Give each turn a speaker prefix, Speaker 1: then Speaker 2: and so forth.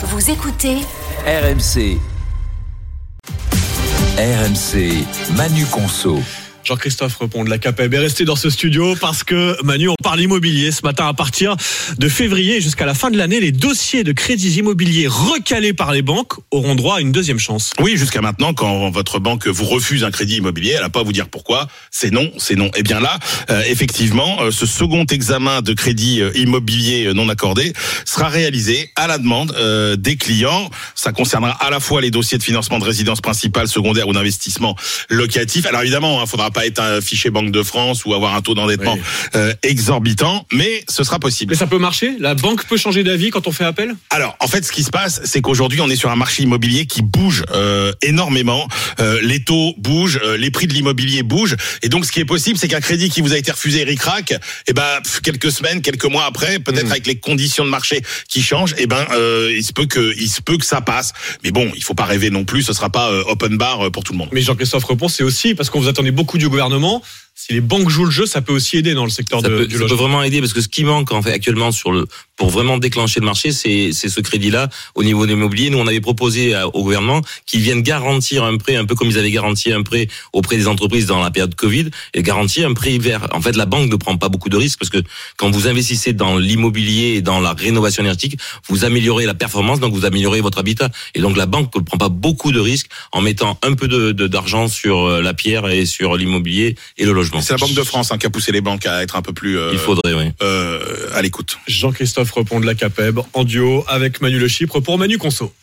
Speaker 1: Vous écoutez
Speaker 2: RMC. RMC, Manu Conso.
Speaker 3: Jean-Christophe Repond de la CAPEB est resté dans ce studio parce que Manu, on parle immobilier ce matin à partir de février jusqu'à la fin de l'année, les dossiers de crédits immobiliers recalés par les banques auront droit à une deuxième chance.
Speaker 4: Oui, jusqu'à maintenant, quand votre banque vous refuse un crédit immobilier, elle n'a pas à vous dire pourquoi. C'est non, c'est non. Et bien là, euh, effectivement, euh, ce second examen de crédit euh, immobilier non accordé sera réalisé à la demande des clients. Ça concernera à la fois les dossiers de financement de résidence principale, secondaire ou d'investissement locatif. Alors évidemment, il faudra pas être un fichier Banque de France ou avoir un taux d'endettement
Speaker 3: Oui.
Speaker 4: euh, exorbitant, mais ce sera possible.
Speaker 3: Mais ça peut marcher? La banque peut changer d'avis quand on fait appel?
Speaker 4: Alors, en fait, ce qui se passe, c'est qu'aujourd'hui, on est sur un marché immobilier qui bouge euh, énormément. Euh, les taux bougent, les prix de l'immobilier bougent, et donc, ce qui est possible, c'est qu'un crédit qui vous a été refusé, ric-rac, et ben pff, quelques semaines, quelques mois après, peut-être
Speaker 3: Mhm.
Speaker 4: avec les conditions de marché qui changent, et ben il se peut que il se peut que ça passe. Mais bon, il faut pas rêver non plus. Ce sera pas open bar pour tout le monde.
Speaker 3: Mais Jean-Christophe Repond, c'est aussi parce qu'on vous attendait beaucoup du gouvernement. Si les banques jouent le jeu, ça peut aussi aider dans le secteur
Speaker 5: ça,
Speaker 3: de-
Speaker 5: peut,
Speaker 3: du
Speaker 5: ça peut
Speaker 3: logement.
Speaker 5: vraiment aider parce que ce qui manque en fait actuellement sur le pour vraiment déclencher le marché, c'est c'est ce crédit-là au niveau de l'immobilier. Nous, on avait proposé au gouvernement qu'ils viennent garantir un prêt, un peu comme ils avaient garanti un prêt auprès des entreprises dans la période Covid, et garantir un prêt vert. En fait, la banque ne prend pas beaucoup de risques parce que quand vous investissez dans l'immobilier et dans la rénovation énergétique, vous améliorez la performance, donc vous améliorez votre habitat. Et donc la banque ne prend pas beaucoup de risques en mettant un peu de de- d'argent sur euh, la pierre et sur l'immobilier et le logement.
Speaker 4: C'est la Banque de France hein, qui a poussé les banques à être un peu plus euh,
Speaker 5: Il faudrait, oui.
Speaker 4: euh, à l'écoute.
Speaker 3: Jean-Christophe Repond de la CAPEB en duo avec Manu Le Chypre pour Manu Conso.